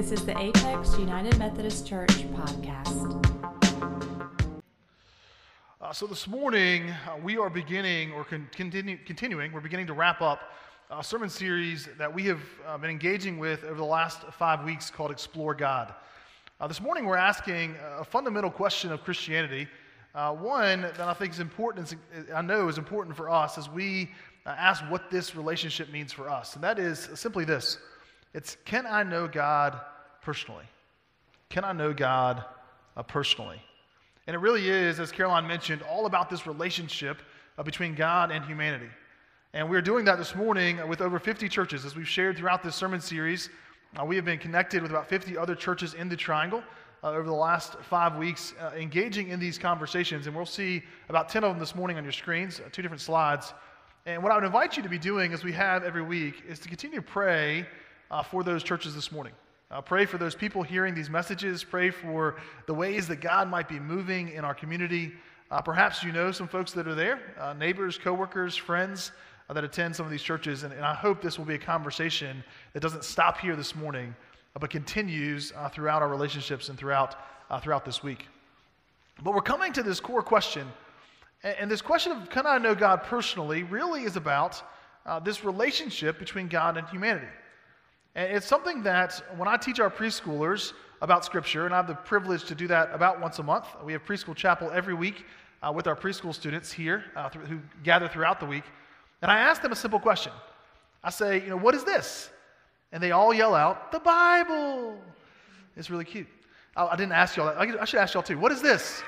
This is the Apex United Methodist Church podcast. Uh, so this morning, uh, we are beginning, or con- continue, continuing, we're beginning to wrap up a sermon series that we have uh, been engaging with over the last five weeks called Explore God. Uh, this morning, we're asking a fundamental question of Christianity, uh, one that I think is important, I know is important for us as we uh, ask what this relationship means for us. And that is simply this it's can I know God personally? Can I know God uh, personally? And it really is, as Caroline mentioned, all about this relationship uh, between God and humanity. And we're doing that this morning with over 50 churches. As we've shared throughout this sermon series, uh, we have been connected with about 50 other churches in the Triangle uh, over the last five weeks, uh, engaging in these conversations. And we'll see about 10 of them this morning on your screens, uh, two different slides. And what I would invite you to be doing, as we have every week, is to continue to pray uh, for those churches this morning. Uh, pray for those people hearing these messages. Pray for the ways that God might be moving in our community. Uh, perhaps you know some folks that are there, uh, neighbors, coworkers, friends uh, that attend some of these churches. And, and, I hope this will be a conversation that doesn't stop here this morning, uh, but continues uh, throughout our relationships and throughout, throughout this week. But we're coming to this core question. And, and this question of can I know God personally really is about this relationship between God and humanity. And it's something that when I teach our preschoolers about Scripture, and I have the privilege to do that about once a month, we have preschool chapel every week uh, with our preschool students here uh, th- who gather throughout the week. And I ask them a simple question. I say, you know, what is this? And they all yell out, the Bible. It's really cute. I, I didn't ask y'all that. I, I should ask y'all too. What is this?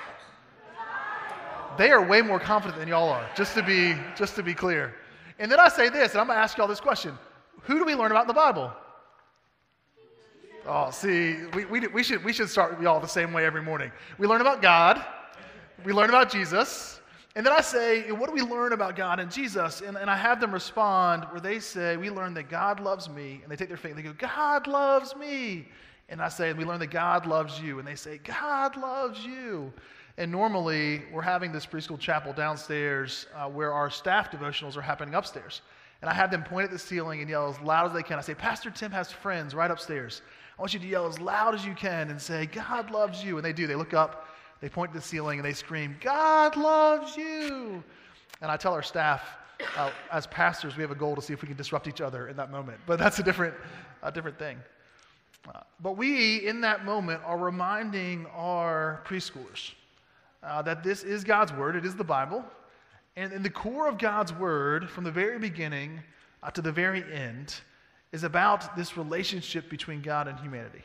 They are way more confident than y'all are, just to be, just to be clear. And then I say this, and I'm going to ask y'all this question Who do we learn about in the Bible? Oh, see, we, we, we, should, we should start with y'all the same way every morning. We learn about God, we learn about Jesus, and then I say, What do we learn about God and Jesus? And, and I have them respond where they say, We learn that God loves me. And they take their faith and they go, God loves me. And I say, We learn that God loves you. And they say, God loves you. And normally, we're having this preschool chapel downstairs uh, where our staff devotionals are happening upstairs. And I have them point at the ceiling and yell as loud as they can. I say, Pastor Tim has friends right upstairs. I want you to yell as loud as you can and say, God loves you. And they do. They look up, they point to the ceiling, and they scream, God loves you. And I tell our staff, uh, as pastors, we have a goal to see if we can disrupt each other in that moment. But that's a different, a different thing. Uh, but we, in that moment, are reminding our preschoolers uh, that this is God's Word, it is the Bible. And in the core of God's Word, from the very beginning uh, to the very end, is about this relationship between God and humanity.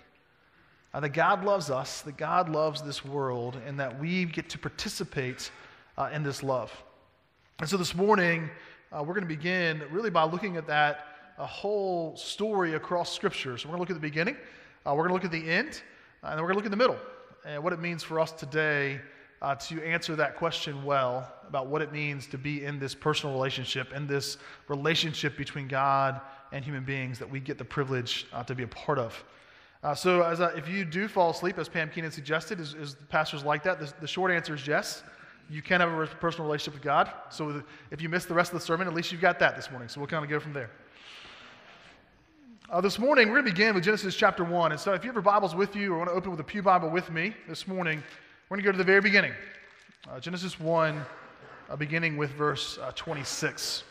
Uh, that God loves us, that God loves this world, and that we get to participate uh, in this love. And so this morning, uh, we're going to begin really by looking at that a whole story across Scripture. So we're going to look at the beginning, uh, we're going to look at the end, uh, and then we're going to look in the middle and what it means for us today uh, to answer that question well about what it means to be in this personal relationship, in this relationship between God and human beings that we get the privilege uh, to be a part of. Uh, so, as, uh, if you do fall asleep, as Pam Keenan suggested, is, is pastors like that? The, the, short answer is yes. You can have a personal relationship with God. So, if you miss the rest of the sermon, at least you've got that this morning. So, we'll kind of go from there. Uh, this morning, we're going to begin with Genesis chapter 1. And so, if you have your Bibles with you or want to open with a Pew Bible with me this morning, we're going to go to the very beginning. Uh, Genesis 1, uh, beginning with verse uh, 26.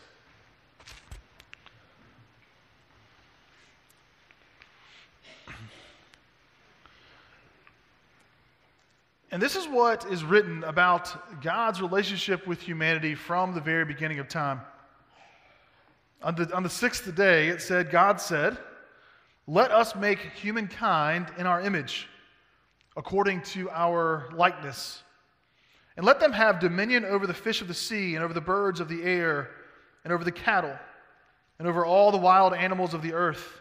And this is what is written about God's relationship with humanity from the very beginning of time. On the, on the sixth day, it said, God said, Let us make humankind in our image, according to our likeness. And let them have dominion over the fish of the sea, and over the birds of the air, and over the cattle, and over all the wild animals of the earth,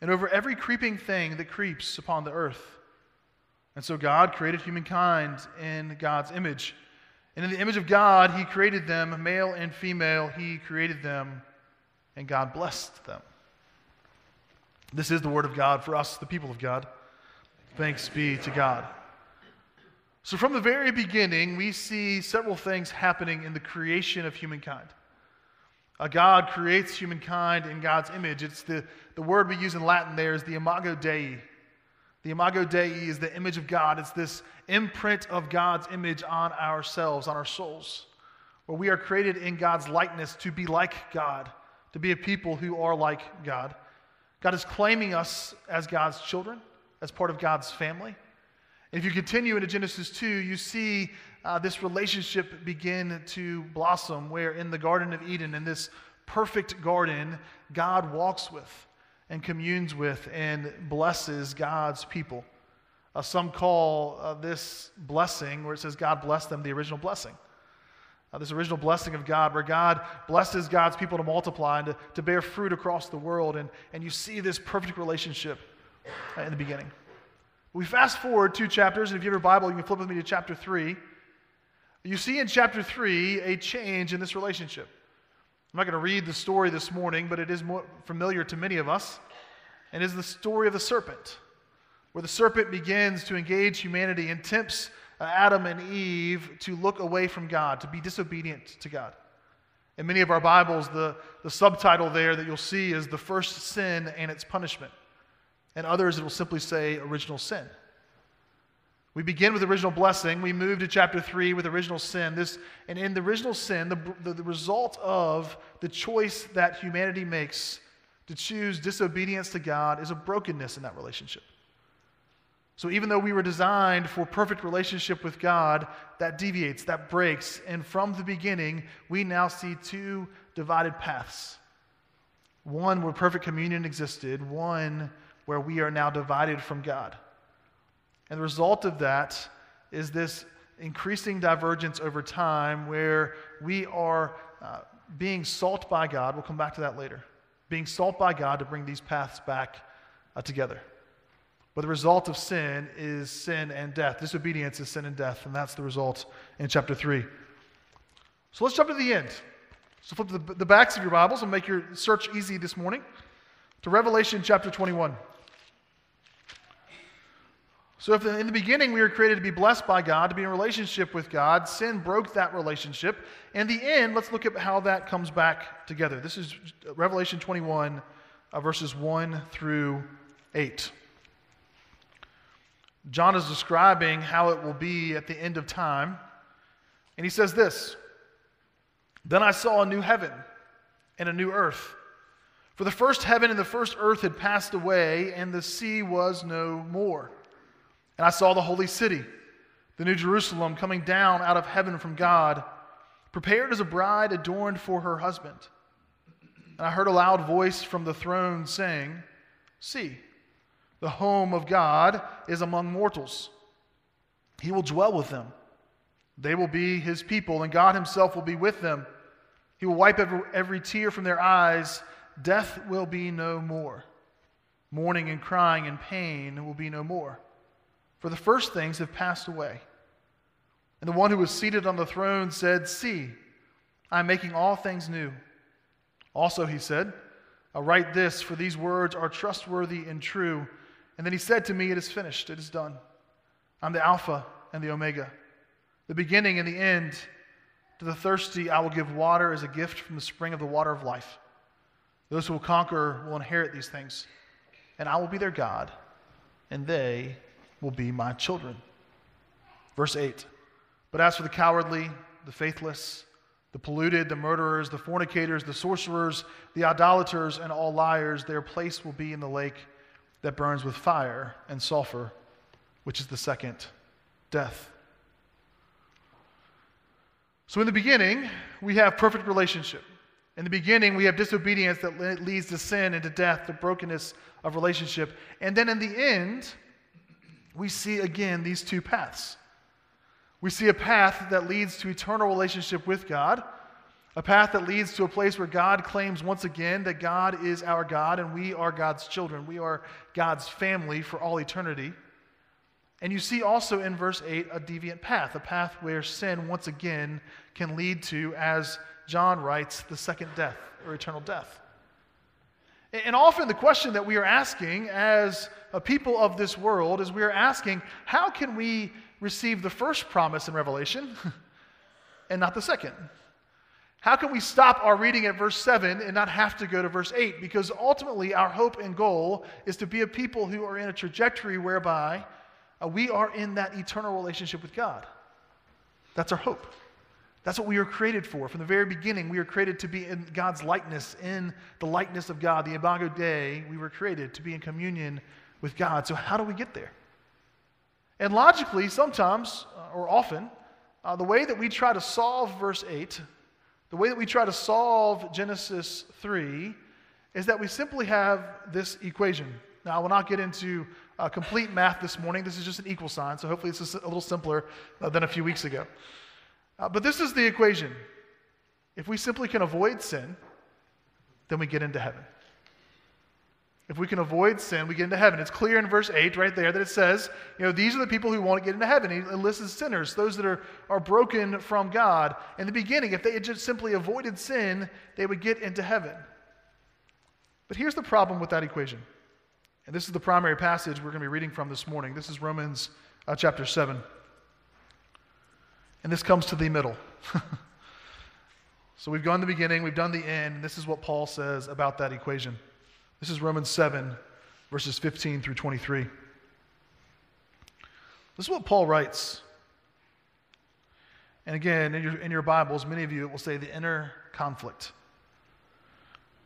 and over every creeping thing that creeps upon the earth. And so God created humankind in God's image. And in the image of God, He created them, male and female, He created them, and God blessed them. This is the word of God for us, the people of God. Thanks be to God. So, from the very beginning, we see several things happening in the creation of humankind. Uh, God creates humankind in God's image. It's the, the word we use in Latin there is the imago Dei, The Imago Dei is the image of God. It's this imprint of God's image on ourselves, on our souls, where we are created in God's likeness to be like God, to be a people who are like God. God is claiming us as God's children, as part of God's family. And if you continue into Genesis 2, you see uh, this relationship begin to blossom, where in the Garden of Eden, in this perfect garden, God walks with and communes with and blesses God's people. Uh, some call uh, this blessing, where it says God blessed them, the original blessing. Uh, this original blessing of God, where God blesses God's people to multiply and to, to bear fruit across the world. And, and you see this perfect relationship uh, in the beginning. We fast forward two chapters, and if you have your Bible, you can flip with me to chapter 3. You see in chapter 3 a change in this relationship. I'm not going to read the story this morning, but it is more familiar to many of us. And is the story of the serpent, where the serpent begins to engage humanity and tempts uh, Adam and Eve to look away from God, to be disobedient to God. In many of our Bibles, the, the subtitle there that you'll see is The First Sin and Its Punishment. And others, it will simply say Original Sin. We begin with original blessing. We move to chapter 3 with original sin. This, and in the original sin, the, the, the, result of the choice that humanity makes to choose disobedience to God is a brokenness in that relationship. So even though we were designed for perfect relationship with God, that deviates, that breaks. And from the beginning, we now see two divided paths one where perfect communion existed, one where we are now divided from God. And the result of that is this increasing divergence over time where we are uh, being sought by God. We'll come back to that later. Being sought by God to bring these paths back uh, together. But the result of sin is sin and death. Disobedience is sin and death, and that's the result in chapter 3. So let's jump to the end. So flip the, the backs of your Bibles and make your search easy this morning to Revelation chapter 21. So, if in the beginning we were created to be blessed by God, to be in relationship with God, sin broke that relationship. In the end, let's look at how that comes back together. This is Revelation 21, uh, verses 1 through 8. John is describing how it will be at the end of time. And he says this Then I saw a new heaven and a new earth. For the first heaven and the first earth had passed away, and the sea was no more. And I saw the holy city, the new Jerusalem, coming down out of heaven from God, prepared as a bride adorned for her husband. And I heard a loud voice from the throne saying, See, the home of God is among mortals. He will dwell with them. They will be his people, and God himself will be with them. He will wipe every, every tear from their eyes. Death will be no more. Mourning and crying and pain will be no more for the first things have passed away. And the one who was seated on the throne said, See, I am making all things new. Also, he said, I'll write this, for these words are trustworthy and true. And then he said to me, It is finished, it is done. I'm the Alpha and the Omega, the beginning and the end. To the thirsty, I will give water as a gift from the spring of the water of life. Those who will conquer will inherit these things, and I will be their God, and they will be my children. Verse 8 But as for the cowardly, the faithless, the polluted, the murderers, the fornicators, the sorcerers, the idolaters, and all liars, their place will be in the lake that burns with fire and sulfur, which is the second death. So, in the beginning, we have perfect relationship. In the beginning, we have disobedience that leads to sin and to death, the brokenness of relationship. And then in the end, we see again these two paths. We see a path that leads to eternal relationship with God, a path that leads to a place where God claims once again that God is our God and we are God's children. We are God's family for all eternity. And you see also in verse 8 a deviant path, a path where sin once again can lead to, as John writes, the second death or eternal death. And often the question that we are asking as a people of this world is we are asking, how can we receive the first promise in Revelation and not the second? How can we stop our reading at verse 7 and not have to go to verse 8? Because ultimately, our hope and goal is to be a people who are in a trajectory whereby uh, we are in that eternal relationship with God. That's our hope. That's what we were created for. From the very beginning, we were created to be in God's likeness, in the likeness of God. The Imago Dei, we were created to be in communion with God. So, how do we get there? And logically, sometimes, uh, or often, uh, the way that we try to solve verse 8 the way that we try to solve Genesis 3 is that we simply have this equation. Now, I will not get into uh, complete math this morning. This is just an equal sign, so hopefully this is a little simpler uh, than a few weeks ago. Uh, but this is the equation. If we simply can avoid sin, then we get into heaven. If we can avoid sin, we get into heaven. It's clear in verse 8 right there that it says, you know, these are the people who won't get into heaven. He lists sinners, those that are, are broken from God. In the beginning, if they had just simply avoided sin, they would get into heaven. But here's the problem with that equation. And this is the primary passage we're going to be reading from this morning. This is Romans uh, chapter 7. And this comes to the middle. so we've gone the beginning, we've done the end, and this is what Paul says about that equation. This is Romans 7, verses 15 through 23. This is what Paul writes. And again, in your, in your Bibles, many of you, will say the inner conflict.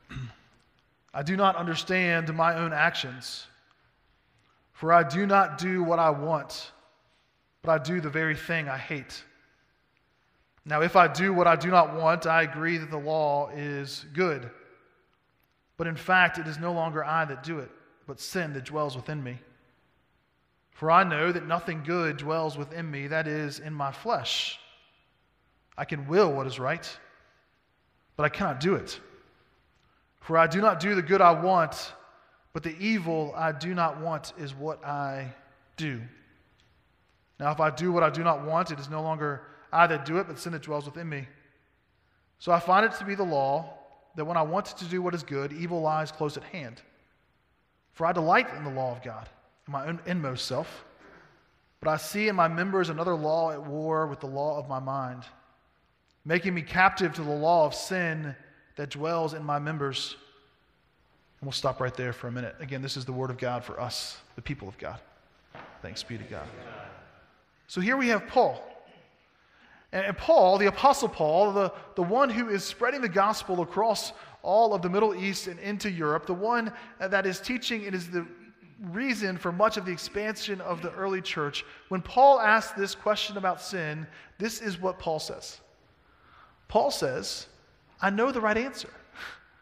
I do not understand my own actions, for I do not do what I want, but I do the very thing I hate. Now, if I do what I do not want, I agree that the law is good. But in fact, it is no longer I that do it, but sin that dwells within me. For I know that nothing good dwells within me, that is, in my flesh. I can will what is right, but I cannot do it. For I do not do the good I want, but the evil I do not want is what I do. Now, if I do what I do not want, it is no longer I that do it, but sin that dwells within me. So I find it to be the law that when I want to do what is good, evil lies close at hand. For I delight in the law of God, in my own inmost self. But I see in my members another law at war with the law of my mind, making me captive to the law of sin that dwells in my members. And we'll stop right there for a minute. Again, this is the word of God for us, the people of God. Thanks be to God. So here we have Paul. And Paul, the Apostle Paul, the, the one who is spreading the gospel across all of the Middle East and into Europe, the one that is teaching, it is the reason for much of the expansion of the early church. When Paul asks this question about sin, this is what Paul says. Paul says, I know the right answer.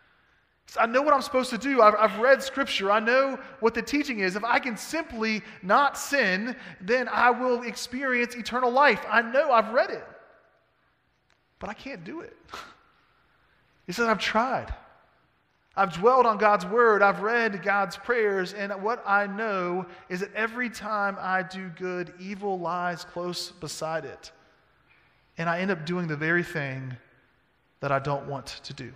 I know what I'm supposed to do. I've, I've, read scripture. I know what the teaching is. If I can simply not sin, then I will experience eternal life. I know I've read it but I can't do it. He says, I've tried. I've dwelled on God's word. I've read God's prayers. And what I know is that every time I do good, evil lies close beside it. And I end up doing the very thing that I don't want to do.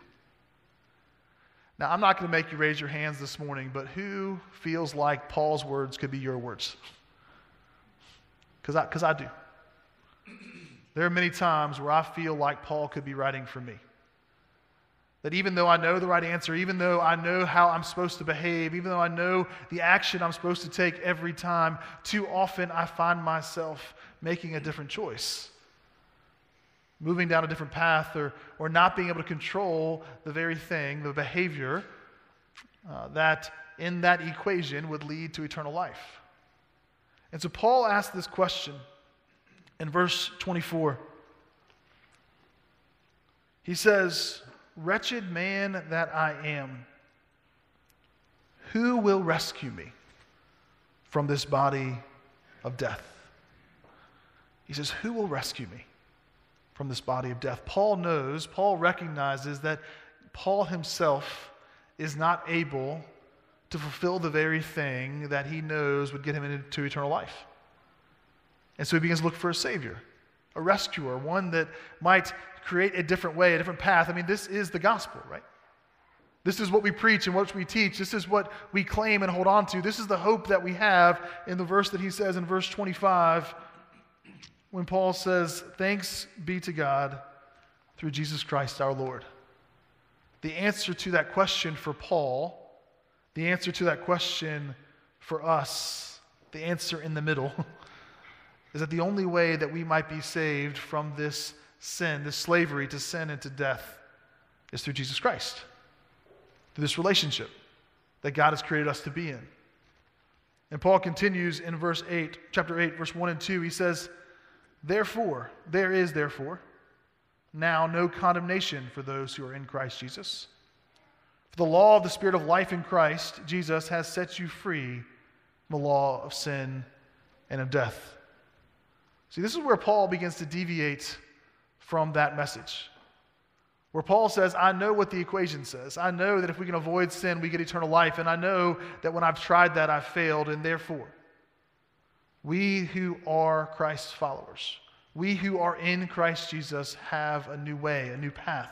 Now, I'm not going to make you raise your hands this morning, but who feels like Paul's words could be your words? Because I, cause I do. There are many times where I feel like Paul could be writing for me. That even though I know the right answer, even though I know how I'm supposed to behave, even though I know the action I'm supposed to take every time, too often I find myself making a different choice. Moving down a different path or, or not being able to control the very thing, the behavior uh, that in that equation would lead to eternal life. And so Paul asked this question in verse 24. He says, Wretched man that I am, who will rescue me from this body of death? He says, Who will rescue me from this body of death? Paul knows, Paul recognizes that Paul himself is not able to fulfill the very thing that he knows would get him into eternal life. And so he begins to look for a Savior, a rescuer, one that might create a different way, a different path. I mean, this is the gospel, right? This is what we preach and what we teach. This is what we claim and hold on to. This is the hope that we have in the verse that he says in verse 25 when Paul says, Thanks be to God through Jesus Christ our Lord. The answer to that question for Paul, the answer to that question for us, the answer in the middle, is that the only way that we might be saved from this sin, this slavery to sin and to death, is through Jesus Christ, through this relationship that God has created us to be in. And Paul continues in verse 8, chapter 8, verse 1 and 2. He says, Therefore, there is therefore now no condemnation for those who are in Christ Jesus. For the law of the Spirit of life in Christ Jesus has set you free from the law of sin and of death. See, this is where Paul begins to deviate from that message. Where Paul says, I know what the equation says. I know that if we can avoid sin, we get eternal life. And I know that when I've tried that, I've failed. And therefore, we who are Christ's followers, we who are in Christ Jesus, have a new way, a new path,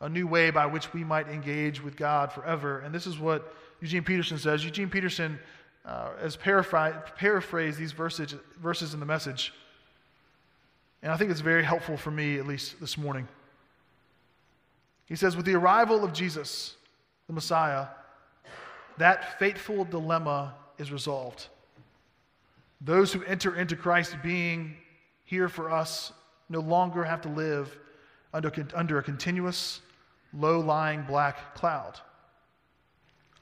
a new way by which we might engage with God forever. And this is what Eugene Peterson says. Eugene Peterson uh, has paraphrased these verses, verses in the message. And I think it's very helpful for me, at least this morning. He says, With the arrival of Jesus, the Messiah, that fateful dilemma is resolved. Those who enter into Christ being here for us no longer have to live under, under a continuous, low lying black cloud.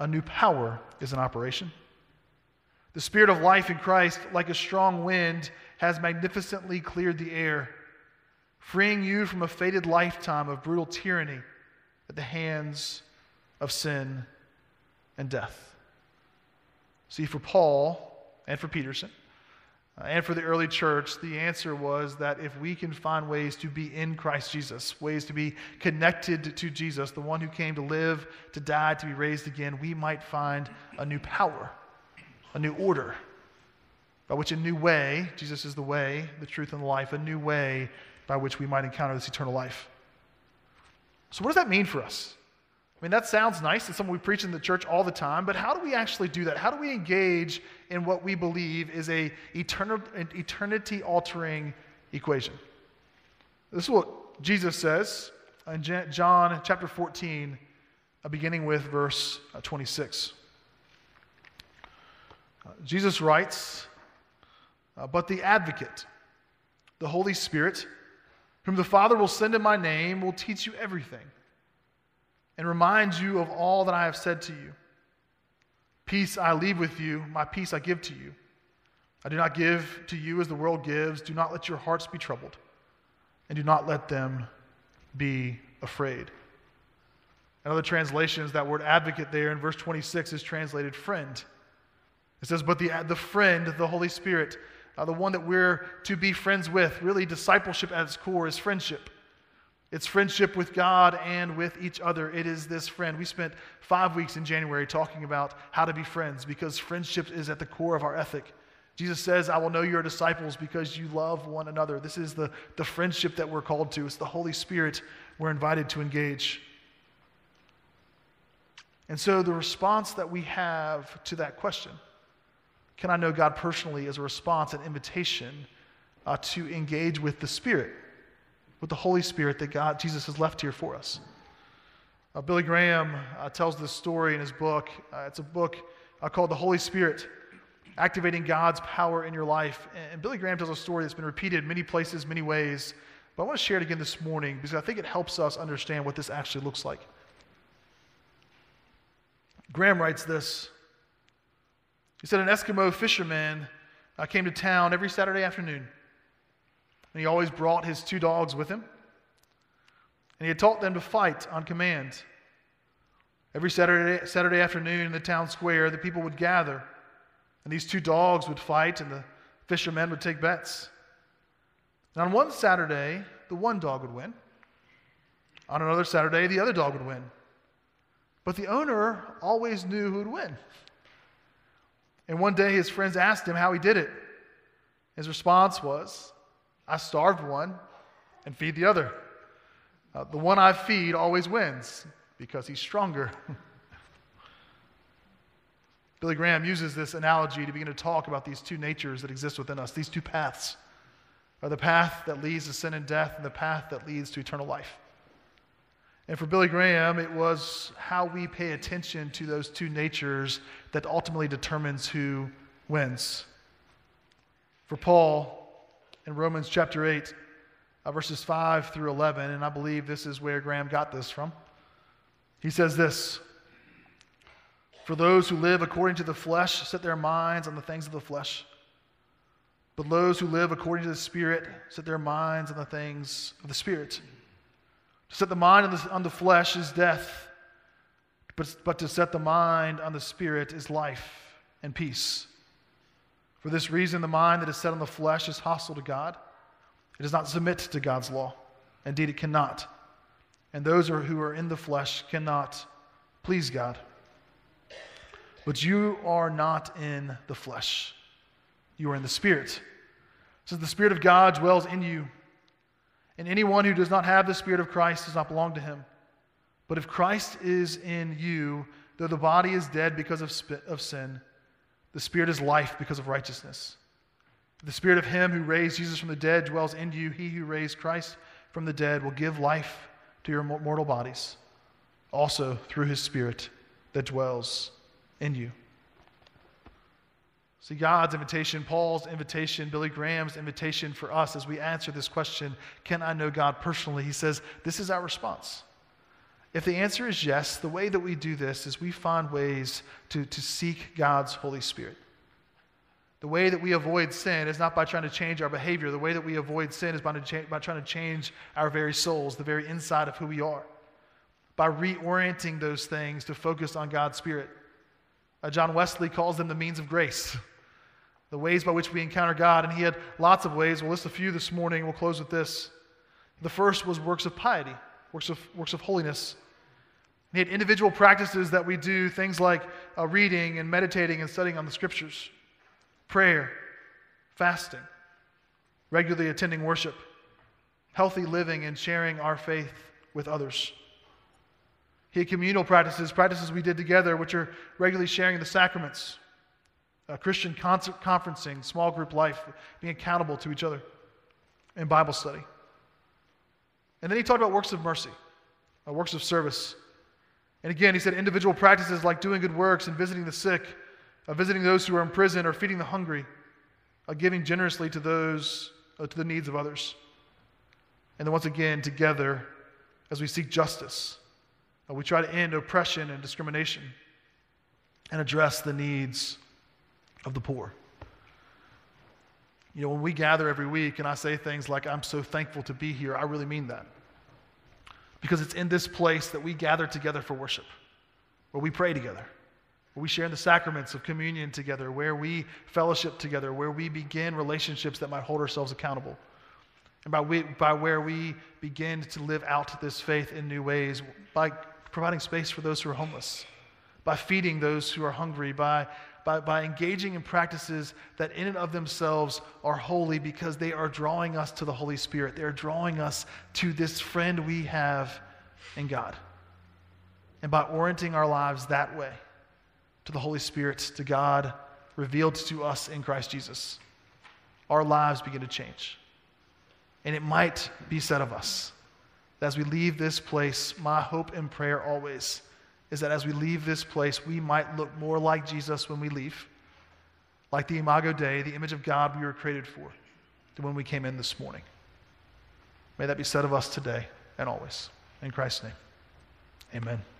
A new power is in operation. The Spirit of life in Christ, like a strong wind, has magnificently cleared the air, freeing you from a fated lifetime of brutal tyranny at the hands of sin and death. See, for Paul and for Peterson, uh, and for the early church, the answer was that if we can find ways to be in Christ Jesus, ways to be connected to Jesus, the one who came to live, to die, to be raised again, we might find a new power, a new order, by which a new way, Jesus is the way, the truth, and the life, a new way by which we might encounter this eternal life. So, what does that mean for us? I mean, that sounds nice. It's something we preach in the church all the time, but how do we actually do that? How do we engage in what we believe is a eternity altering equation? This is what Jesus says in John chapter 14, uh, beginning with verse uh, 26. Uh, Jesus writes, But the advocate, the Holy Spirit, whom the Father will send in my name, will teach you everything and remind you of all that I have said to you. Peace I leave with you, my peace I give to you. I do not give to you as the world gives. Do not let your hearts be troubled, and do not let them be afraid. In other translations, that word advocate there in verse 26 is translated friend. It says, But the, the friend, the Holy Spirit, uh, the one that we're to be friends with, really, discipleship at its core is friendship. It's friendship with God and with each other. It is this friend. We spent five weeks in January talking about how to be friends because friendship is at the core of our ethic. Jesus says, I will know your disciples because you love one another. This is the, the friendship that we're called to. It's the Holy Spirit we're invited to engage. And so the response that we have to that question, can I know God personally, as a response, an invitation uh, to engage with the Spirit with the Holy Spirit that God, Jesus has left here for us. Uh, Billy Graham uh, tells this story in his book. Uh, it's a book uh, called The Holy Spirit Activating God's Power in Your Life. And Billy Graham tells a story that's been repeated many places, many ways. But I want to share it again this morning because I think it helps us understand what this actually looks like. Graham writes this. He said, An Eskimo fisherman uh, came to town every Saturday afternoon. And he always brought his two dogs with him. And he had taught them to fight on command. Every Saturday, Saturday afternoon in the town square, the people would gather, and these two dogs would fight, and the fishermen would take bets. And on one Saturday, the one dog would win. On another Saturday, the other dog would win. But the owner always knew who would win. And one day, his friends asked him how he did it. His response was, I starved one and feed the other. Uh, the one I feed always wins because he's stronger. Billy Graham uses this analogy to begin to talk about these two natures that exist within us, these two paths are the path that leads to sin and death and the path that leads to eternal life. And for Billy Graham, it was how we pay attention to those two natures that ultimately determines who wins. For Paul, in Romans chapter 8, uh, verses 5 through 11, and I believe this is where Graham got this from, he says this For those who live according to the flesh set their minds on the things of the flesh, but those who live according to the Spirit set their minds on the things of the Spirit. To set the mind on the, on the flesh is death, but, but to set the mind on the spirit is life and peace. For this reason, the mind that is set on the flesh is hostile to God. It does not submit to God's law. Indeed, it cannot. And those who are in the flesh cannot please God. But you are not in the flesh, you are in the Spirit. Since the Spirit of God dwells in you, and anyone who does not have the Spirit of Christ does not belong to him. But if Christ is in you, though the body is dead because of, of sin, the Spirit is life because of righteousness. The Spirit of Him who raised Jesus from the dead dwells in you, He who raised Christ from the dead will give life to your mortal bodies, also through His Spirit that dwells in you. See, God's invitation, Paul's invitation, Billy Graham's invitation for us as we answer this question can I know God personally? He says, This is our response. If the answer is yes, the way that we do this is we find ways to, to seek God's Holy Spirit. The way that we avoid sin is not by trying to change our behavior. The way that we avoid sin is by, cha- by trying to change our very souls, the very inside of who we are, by reorienting those things to focus on God's Spirit. Uh, John Wesley calls them the means of grace. the ways by which we encounter God. And he had lots of ways. We'll list a few this morning. We'll close with this. The first was works of piety, works of, works of holiness. He had individual practices that we do, things like uh, reading and meditating and studying on the scriptures, prayer, fasting, regularly attending worship, healthy living, and sharing our faith with others. He had communal practices, practices we did together, which are regularly sharing the sacraments, uh, Christian conferencing, small group life, being accountable to each other, and Bible study. And then he talked about works of mercy, uh, works of service. And again, he said individual practices like doing good works and visiting the sick, uh, visiting those who are in prison, or feeding the hungry, uh, giving generously to those uh, to the needs of others. And then once again, together, as we seek justice, uh, we try to end oppression and discrimination and address the needs of the poor. You know, when we gather every week and I say things like, I'm so thankful to be here, I really mean that. Because it's in this place that we gather together for worship, where we pray together, where we share in the sacraments of communion together, where we fellowship together, where we begin relationships that might hold ourselves accountable. And by, we, by where we begin to live out this faith in new ways, by providing space for those who are homeless, by feeding those who are hungry, by by, by engaging in practices that in and of themselves are holy because they are drawing us to the Holy Spirit. They are drawing us to this friend we have in God. And by orienting our lives that way, to the Holy Spirit, to God revealed to us in Christ Jesus, our lives begin to change. And it might be said of us that as we leave this place, my hope and prayer always is that as we leave this place, we might look more like Jesus when we leave, like the Imago Dei, the image of God we were created for, than when we came in this morning. May that be said of us today and always. In Christ's name, amen.